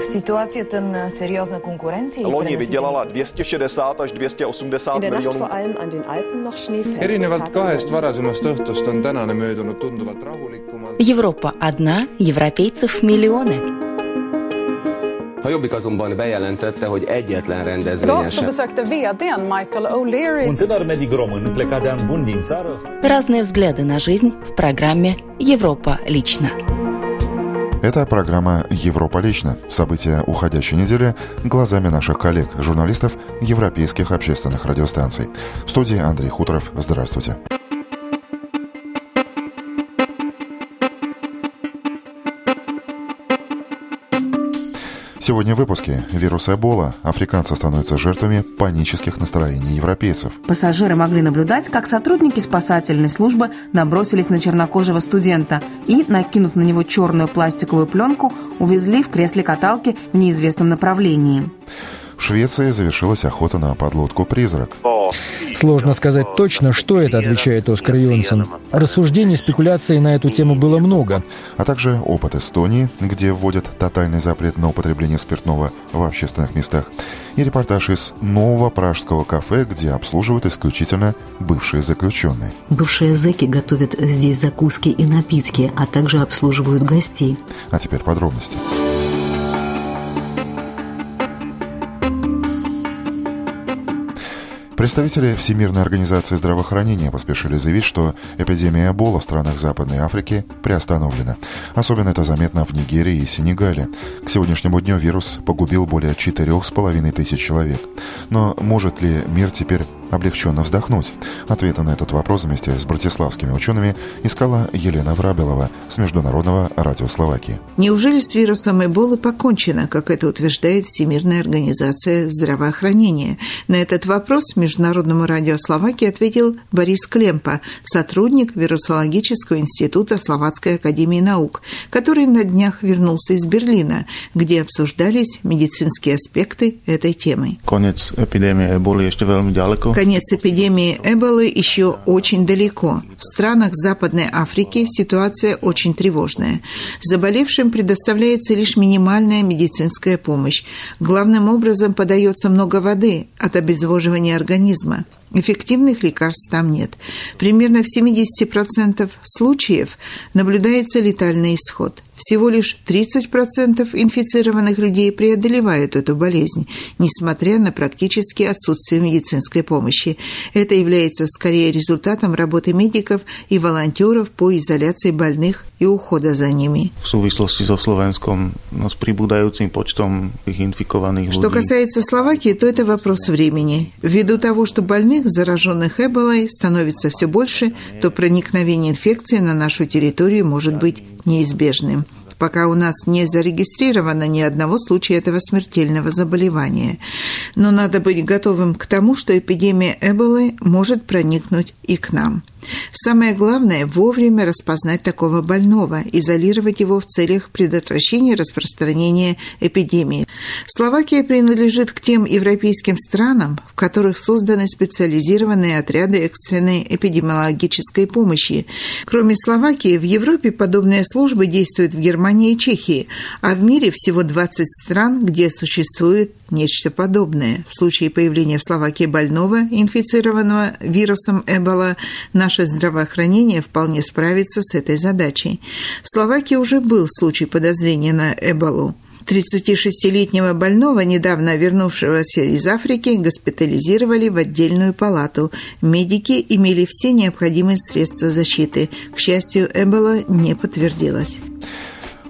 В ситуацията на сериозна конкуренция и Loni vydělala 260 až 280 miljonů. erinevalt kahest varasemast õhtust on tänane möödunud tunduvalt rahulikumalt. Европа одна, европейцев миллионы. A Jobbik azonban bejelentette, hogy egyetlen rendezvényen Idag så sem besökte vdn Michael O'Leary Un tânăr medic român plecat de an bun din țară Разные взгляды на жизнь в программе «Европа лично». Это программа «Европа лично». События уходящей недели глазами наших коллег, журналистов европейских общественных радиостанций. В студии Андрей Хуторов. Здравствуйте. Сегодня в выпуске. Вирус Эбола. Африканцы становятся жертвами панических настроений европейцев. Пассажиры могли наблюдать, как сотрудники спасательной службы набросились на чернокожего студента и, накинув на него черную пластиковую пленку, увезли в кресле каталки в неизвестном направлении. В Швеции завершилась охота на подлодку «Призрак». Сложно сказать точно, что это, отвечает Оскар Йонсон. Рассуждений, спекуляций на эту тему было много. а также опыт Эстонии, где вводят тотальный запрет на употребление спиртного в общественных местах, и репортаж из нового пражского кафе, где обслуживают исключительно бывшие заключенные. Бывшие зэки готовят здесь закуски и напитки, а также обслуживают гостей. А теперь подробности. Представители Всемирной организации здравоохранения поспешили заявить, что эпидемия Эбола в странах Западной Африки приостановлена. Особенно это заметно в Нигерии и Сенегале. К сегодняшнему дню вирус погубил более четырех с половиной тысяч человек. Но может ли мир теперь облегченно вздохнуть? Ответы на этот вопрос вместе с братиславскими учеными искала Елена Врабелова с Международного радио Словакии. Неужели с вирусом Эболы покончено, как это утверждает Всемирная организация здравоохранения? На этот вопрос Международному радио Словакии ответил Борис Клемпа, сотрудник Вирусологического института Словацкой академии наук, который на днях вернулся из Берлина, где обсуждались медицинские аспекты этой темы. Konec epidémie eboli ešte veľmi ďaleko. Конец эпидемии Эболы еще очень далеко. В странах Западной Африки ситуация очень тревожная. Заболевшим предоставляется лишь минимальная медицинская помощь. Главным образом подается много воды от обезвоживания организма. Эффективных лекарств там нет. Примерно в 70% случаев наблюдается летальный исход. Всего лишь 30% инфицированных людей преодолевают эту болезнь, несмотря на практически отсутствие медицинской помощи. Это является скорее результатом работы медиков и волонтеров по изоляции больных и ухода за ними. V súvislosti so Slovenskom no, s pribúdajúcim počtom tých infikovaných Что касается Словакии, то это вопрос времени. Ввиду того, что больных, зараженных Эболой, становится все больше, то проникновение инфекции на нашу территорию может быть неизбежным. Пока у нас не зарегистрировано ни одного случая этого смертельного заболевания. Но надо быть готовым к тому, что эпидемия Эболы может проникнуть и к нам. Самое главное – вовремя распознать такого больного, изолировать его в целях предотвращения распространения эпидемии. Словакия принадлежит к тем европейским странам, в которых созданы специализированные отряды экстренной эпидемиологической помощи. Кроме Словакии, в Европе подобные службы действуют в Германии и Чехии, а в мире всего 20 стран, где существует нечто подобное. В случае появления в Словакии больного, инфицированного вирусом Эбола, наше здравоохранение вполне справится с этой задачей. В Словакии уже был случай подозрения на Эболу. 36-летнего больного, недавно вернувшегося из Африки, госпитализировали в отдельную палату. Медики имели все необходимые средства защиты. К счастью, Эбола не подтвердилась.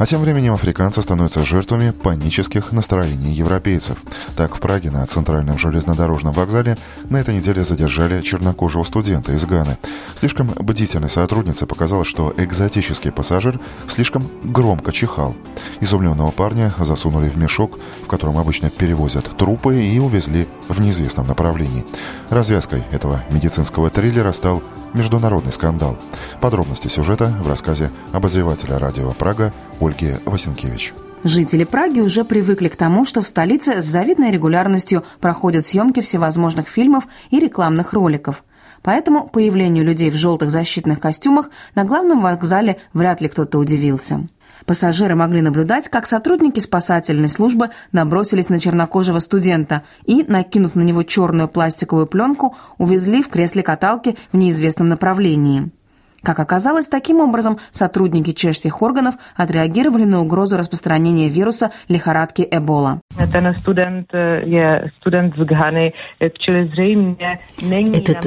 А тем временем африканцы становятся жертвами панических настроений европейцев. Так, в Праге на центральном железнодорожном вокзале на этой неделе задержали чернокожего студента из Ганы. Слишком бдительной сотруднице показалось, что экзотический пассажир слишком громко чихал. Изумленного парня засунули в мешок, в котором обычно перевозят трупы, и увезли в неизвестном направлении. Развязкой этого медицинского триллера стал международный скандал. Подробности сюжета в рассказе обозревателя радио «Прага» Ольги Васенкевич. Жители Праги уже привыкли к тому, что в столице с завидной регулярностью проходят съемки всевозможных фильмов и рекламных роликов. Поэтому появлению людей в желтых защитных костюмах на главном вокзале вряд ли кто-то удивился. Пассажиры могли наблюдать, как сотрудники спасательной службы набросились на чернокожего студента и, накинув на него черную пластиковую пленку, увезли в кресле каталки в неизвестном направлении. Как оказалось, таким образом сотрудники чешских органов отреагировали на угрозу распространения вируса лихорадки Эбола. Этот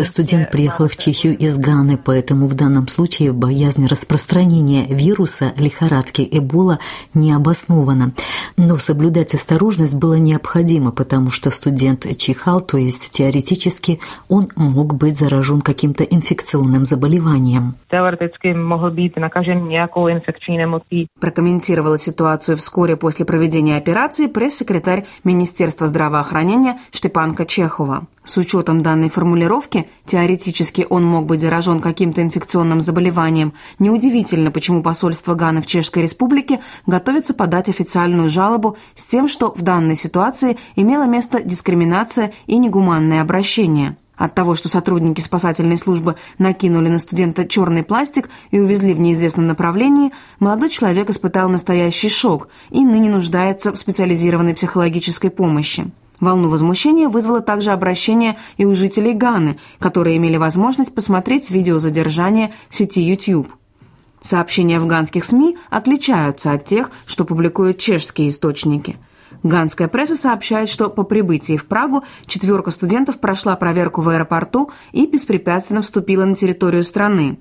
студент приехал в Чехию из Ганы, поэтому в данном случае боязнь распространения вируса лихорадки Эбола не обоснована. Но соблюдать осторожность было необходимо, потому что студент чихал, то есть теоретически он мог быть заражен каким-то инфекционным заболеванием teoreticky mohl být nakažen nějakou infekční nemocí. Прокомментировала ситуацию вскоре после проведения операции пресс-секретарь Министерства здравоохранения Штепанка Чехова. С учетом данной формулировки, теоретически он мог быть заражен каким-то инфекционным заболеванием, неудивительно, почему посольство Ганы в Чешской Республике готовится подать официальную жалобу с тем, что в данной ситуации имела место дискриминация и негуманное обращение – от того, что сотрудники спасательной службы накинули на студента черный пластик и увезли в неизвестном направлении, молодой человек испытал настоящий шок и ныне нуждается в специализированной психологической помощи. Волну возмущения вызвало также обращение и у жителей Ганы, которые имели возможность посмотреть видео задержания в сети YouTube. Сообщения афганских СМИ отличаются от тех, что публикуют чешские источники – Ганская пресса сообщает, что по прибытии в Прагу четверка студентов прошла проверку в аэропорту и беспрепятственно вступила на территорию страны.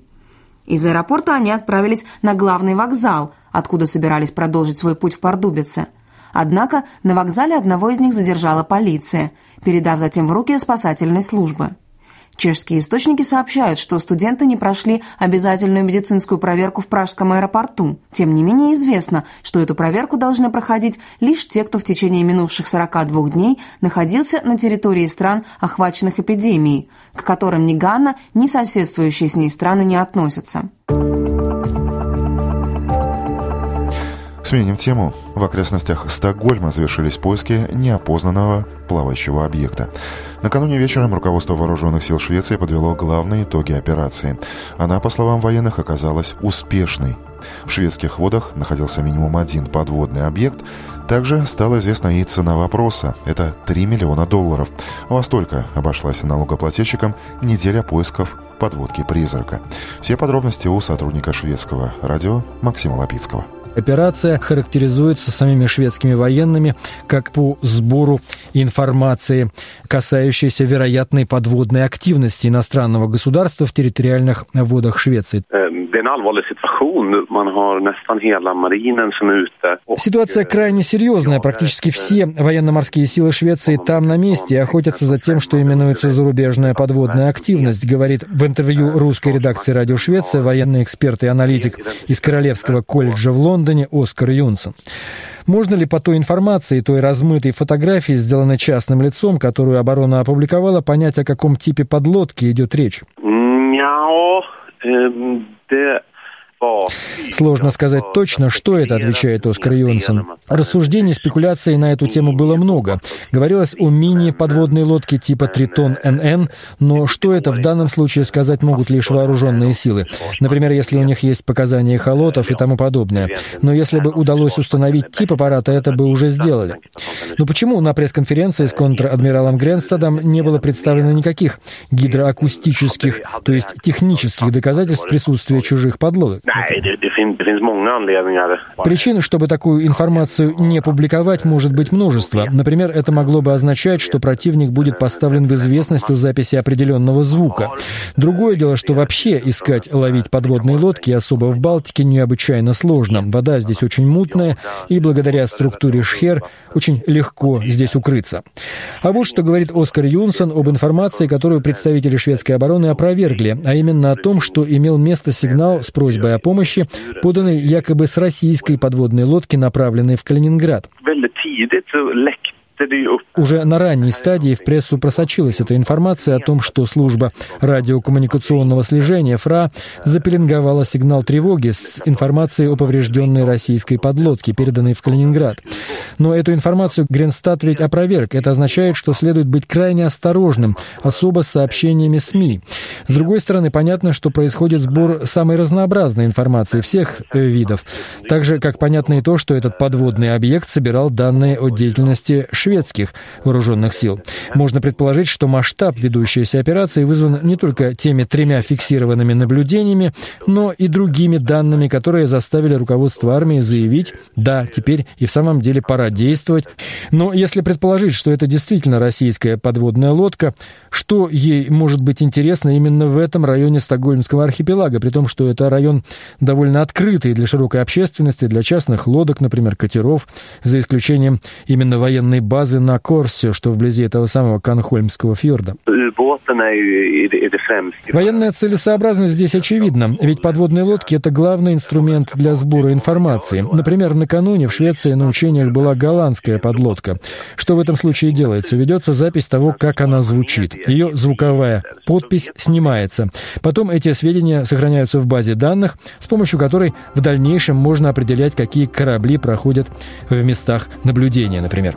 Из аэропорта они отправились на главный вокзал, откуда собирались продолжить свой путь в Пордубице. Однако на вокзале одного из них задержала полиция, передав затем в руки спасательной службы. Чешские источники сообщают, что студенты не прошли обязательную медицинскую проверку в пражском аэропорту. Тем не менее известно, что эту проверку должны проходить лишь те, кто в течение минувших 42 дней находился на территории стран, охваченных эпидемией, к которым ни Ганна, ни соседствующие с ней страны не относятся. Сменим тему. В окрестностях Стокгольма завершились поиски неопознанного плавающего объекта. Накануне вечером руководство вооруженных сил Швеции подвело главные итоги операции. Она, по словам военных, оказалась успешной. В шведских водах находился минимум один подводный объект. Также стала известна и цена вопроса. Это 3 миллиона долларов. Во столько обошлась налогоплательщикам неделя поисков подводки призрака. Все подробности у сотрудника шведского радио Максима Лапицкого. Операция характеризуется самими шведскими военными как по сбору информации, касающейся вероятной подводной активности иностранного государства в территориальных водах Швеции. Эм, Ситуация крайне серьезная. Практически все военно-морские силы Швеции там на месте и охотятся за тем, что именуется зарубежная подводная активность, говорит в интервью русской редакции «Радио Швеция» военный эксперт и аналитик из Королевского колледжа в Лондоне Оскар Юнсон. Можно ли по той информации, той размытой фотографии, сделанной частным лицом, которую оборона опубликовала, понять, о каком типе подлодки идет речь? Сложно сказать точно, что это, отвечает Оскар Йонсон. Рассуждений спекуляций на эту тему было много. Говорилось о мини-подводной лодке типа Тритон НН, но что это в данном случае сказать могут лишь вооруженные силы. Например, если у них есть показания холотов и тому подобное. Но если бы удалось установить тип аппарата, это бы уже сделали. Но почему на пресс-конференции с контр-адмиралом Гренстадом не было представлено никаких гидроакустических, то есть технических доказательств присутствия чужих подлодок? Причин, чтобы такую информацию не публиковать, может быть множество. Например, это могло бы означать, что противник будет поставлен в известность о записи определенного звука. Другое дело, что вообще искать ловить подводные лодки, особо в Балтике, необычайно сложно. Вода здесь очень мутная, и благодаря структуре шхер очень легко здесь укрыться. А вот что говорит Оскар Юнсон об информации, которую представители шведской обороны опровергли, а именно о том, что имел место сигнал с просьбой о помощи, поданный якобы с российской подводной лодки, направленной в Калининград. Уже на ранней стадии в прессу просочилась эта информация о том, что служба радиокоммуникационного слежения ФРА запеленговала сигнал тревоги с информацией о поврежденной российской подлодке, переданной в Калининград. Но эту информацию Гренстат ведь опроверг. Это означает, что следует быть крайне осторожным, особо с сообщениями СМИ. С другой стороны, понятно, что происходит сбор самой разнообразной информации всех э, видов. Так же, как понятно и то, что этот подводный объект собирал данные о деятельности шведских вооруженных сил. Можно предположить, что масштаб ведущейся операции вызван не только теми тремя фиксированными наблюдениями, но и другими данными, которые заставили руководство армии заявить, да, теперь и в самом деле пора действовать. Но если предположить, что это действительно российская подводная лодка, что ей может быть интересно именно в этом районе Стокгольмского архипелага, при том, что это район довольно открытый для широкой общественности, для частных лодок, например, катеров, за исключением именно военной базы на Корсе, что вблизи этого самого Канхольмского фьорда. Военная целесообразность здесь очевидна, ведь подводные лодки — это главный инструмент для сбора информации. Например, накануне в Швеции на учениях была голландская подлодка. Что в этом случае делается? Ведется запись того, как она звучит. Ее звуковая подпись снимается. Потом эти сведения сохраняются в базе данных, с помощью которой в дальнейшем можно определять, какие корабли проходят в местах наблюдения, например.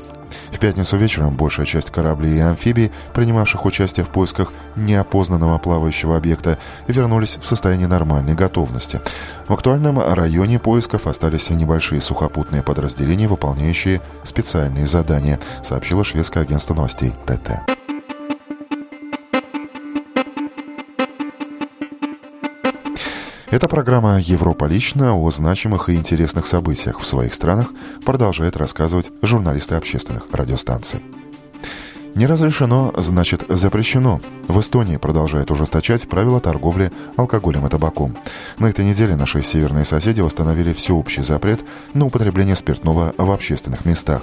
В пятницу вечером большая часть кораблей и амфибий, принимавших участие в поисках неопознанного плавающего объекта, вернулись в состояние нормальной готовности. В актуальном районе поисков остались небольшие сухопутные подразделения, выполняющие специальные задания, сообщило шведское агентство новостей ТТ. Эта программа «Европа лично» о значимых и интересных событиях в своих странах продолжает рассказывать журналисты общественных радиостанций. Не разрешено, значит запрещено. В Эстонии продолжает ужесточать правила торговли алкоголем и табаком. На этой неделе наши северные соседи установили всеобщий запрет на употребление спиртного в общественных местах.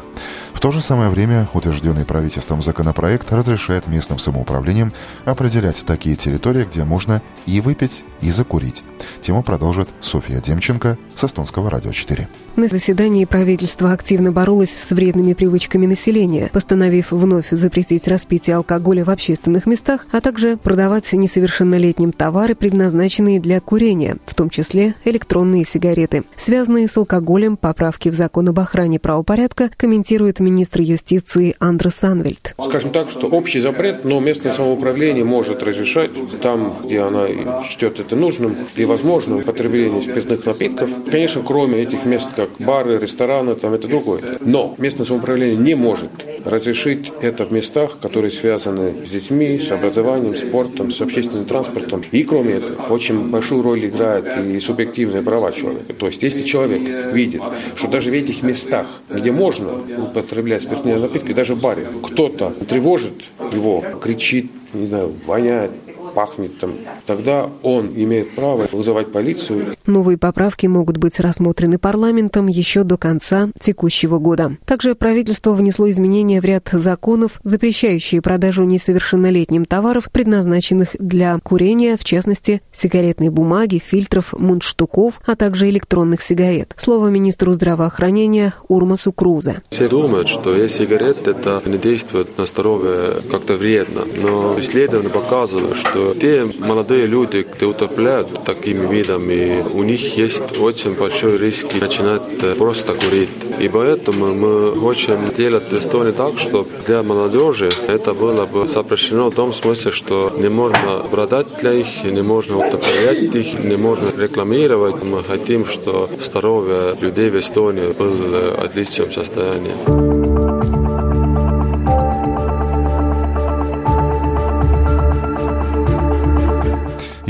В то же самое время утвержденный правительством законопроект разрешает местным самоуправлениям определять такие территории, где можно и выпить, и закурить. Тему продолжит Софья Демченко с Эстонского радио 4. На заседании правительство активно боролось с вредными привычками населения, постановив вновь запретить распитие алкоголя в общественных местах, а также продавать несовершеннолетним товары, предназначенные для курения, в том числе электронные сигареты. Связанные с алкоголем поправки в закон об охране правопорядка комментирует министр юстиции Андрес Санвельд. Скажем так, что общий запрет, но местное самоуправление может разрешать там, где она считает это нужным и возможным употребление спиртных напитков. Конечно, кроме этих мест, как бары, рестораны, там это другое. Но местное самоуправление не может разрешить это в местах, которые связаны с детьми, с образованием, спортом, с общественным транспортом. И кроме этого, очень большую роль играют и субъективные права человека. То есть, если человек видит, что даже в этих местах, где можно употреблять спиртные напитки, даже в баре, кто-то тревожит его, кричит, не знаю, воняет, пахнет там, тогда он имеет право вызывать полицию. Новые поправки могут быть рассмотрены парламентом еще до конца текущего года. Также правительство внесло изменения в ряд законов, запрещающие продажу несовершеннолетним товаров, предназначенных для курения, в частности, сигаретной бумаги, фильтров, мундштуков, а также электронных сигарет. Слово министру здравоохранения Урмасу Круза. Все думают, что если сигарет это не действует на здоровье как-то вредно, но исследования показывают, что те молодые люди, кто употребляют такими видами, у них есть очень большой риск начинать э, просто курить. И поэтому мы хотим сделать в Эстонии так, чтобы для молодежи это было бы запрещено в том смысле, что не можно продать для них, не можно употреблять их, не можно рекламировать. Мы хотим, что здоровье людей в Эстонии было в отличном состоянии.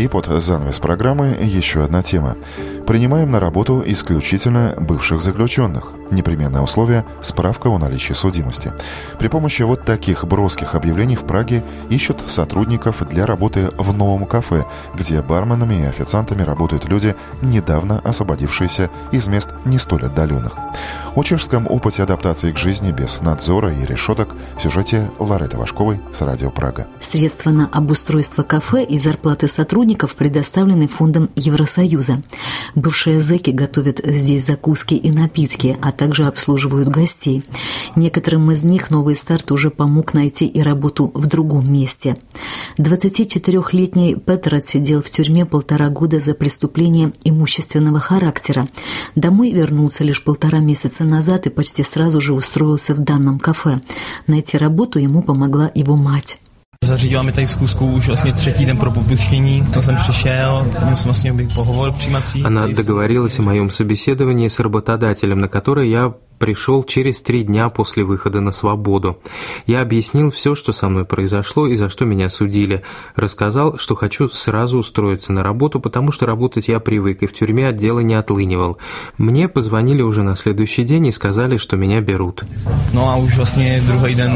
И под занавес программы еще одна тема. Принимаем на работу исключительно бывших заключенных. Непременное условие – справка о наличии судимости. При помощи вот таких броских объявлений в Праге ищут сотрудников для работы в новом кафе, где барменами и официантами работают люди, недавно освободившиеся из мест не столь отдаленных. О чешском опыте адаптации к жизни без надзора и решеток в сюжете Лареты Вашковой с Радио Прага. Средства на обустройство кафе и зарплаты сотрудников предоставлены Фондом Евросоюза. Бывшие зэки готовят здесь закуски и напитки, а также обслуживают гостей. Некоторым из них новый старт уже помог найти и работу в другом месте. 24-летний Петр отсидел в тюрьме полтора года за преступление имущественного характера. Домой вернулся лишь полтора месяца назад и почти сразу же устроился в данном кафе. Найти работу ему помогла его мать. Zařídila mi tady schůzku už vlastně třetí den pro propuštění. To jsem přišel, měl jsem vlastně pohovor přijímací. Она договорилась о моем собеседовании с работодателем, на которое я пришел через три дня после выхода на свободу. Я объяснил все, что со мной произошло и за что меня судили. Рассказал, что хочу сразу устроиться на работу, потому что работать я привык и в тюрьме от дела не отлынивал. Мне позвонили уже на следующий день и сказали, что меня берут. Ну а уж vlastně другой день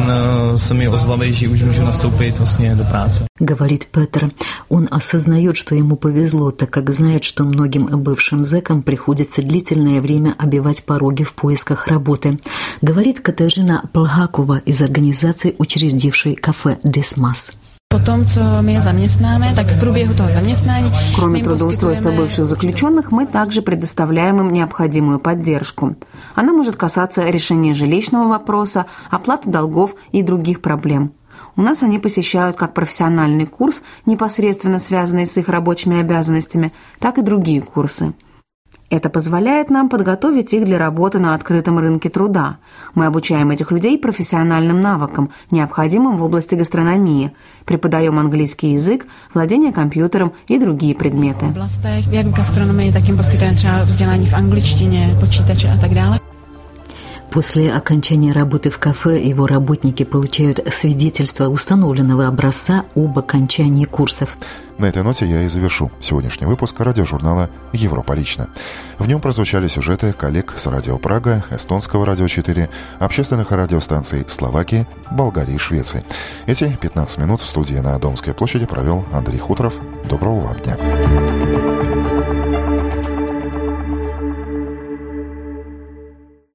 mi ozvali, že už můžu nastoupit vlastně do práce. Говорит Петр. Он осознает, что ему повезло, так как знает, что многим бывшим зэкам приходится длительное время обивать пороги в поисках работы работы, говорит Катерина Плгакова из организации, учредившей кафе «Десмас». Потом, что мы заместнаем, так в прůběhu toho заměstnání... Кроме трудоустройства бывших заключенных, мы также предоставляем им необходимую поддержку. Она может касаться решения жилищного вопроса, оплаты долгов и других проблем. У нас они посещают как профессиональный курс, непосредственно связанный с их рабочими обязанностями, так и другие курсы – это позволяет нам подготовить их для работы на открытом рынке труда. Мы обучаем этих людей профессиональным навыкам, необходимым в области гастрономии, преподаем английский язык, владение компьютером и другие предметы. Як гастрономии, таким посkytujeme třeba vzdělání v angličtině, počítače a tak dále. После окончания работы в кафе его работники получают свидетельство установленного образца об окончании курсов. На этой ноте я и завершу сегодняшний выпуск радиожурнала «Европа лично». В нем прозвучали сюжеты коллег с радио Прага, эстонского радио 4, общественных радиостанций Словакии, Болгарии и Швеции. Эти 15 минут в студии на Домской площади провел Андрей Хуторов. Доброго вам дня.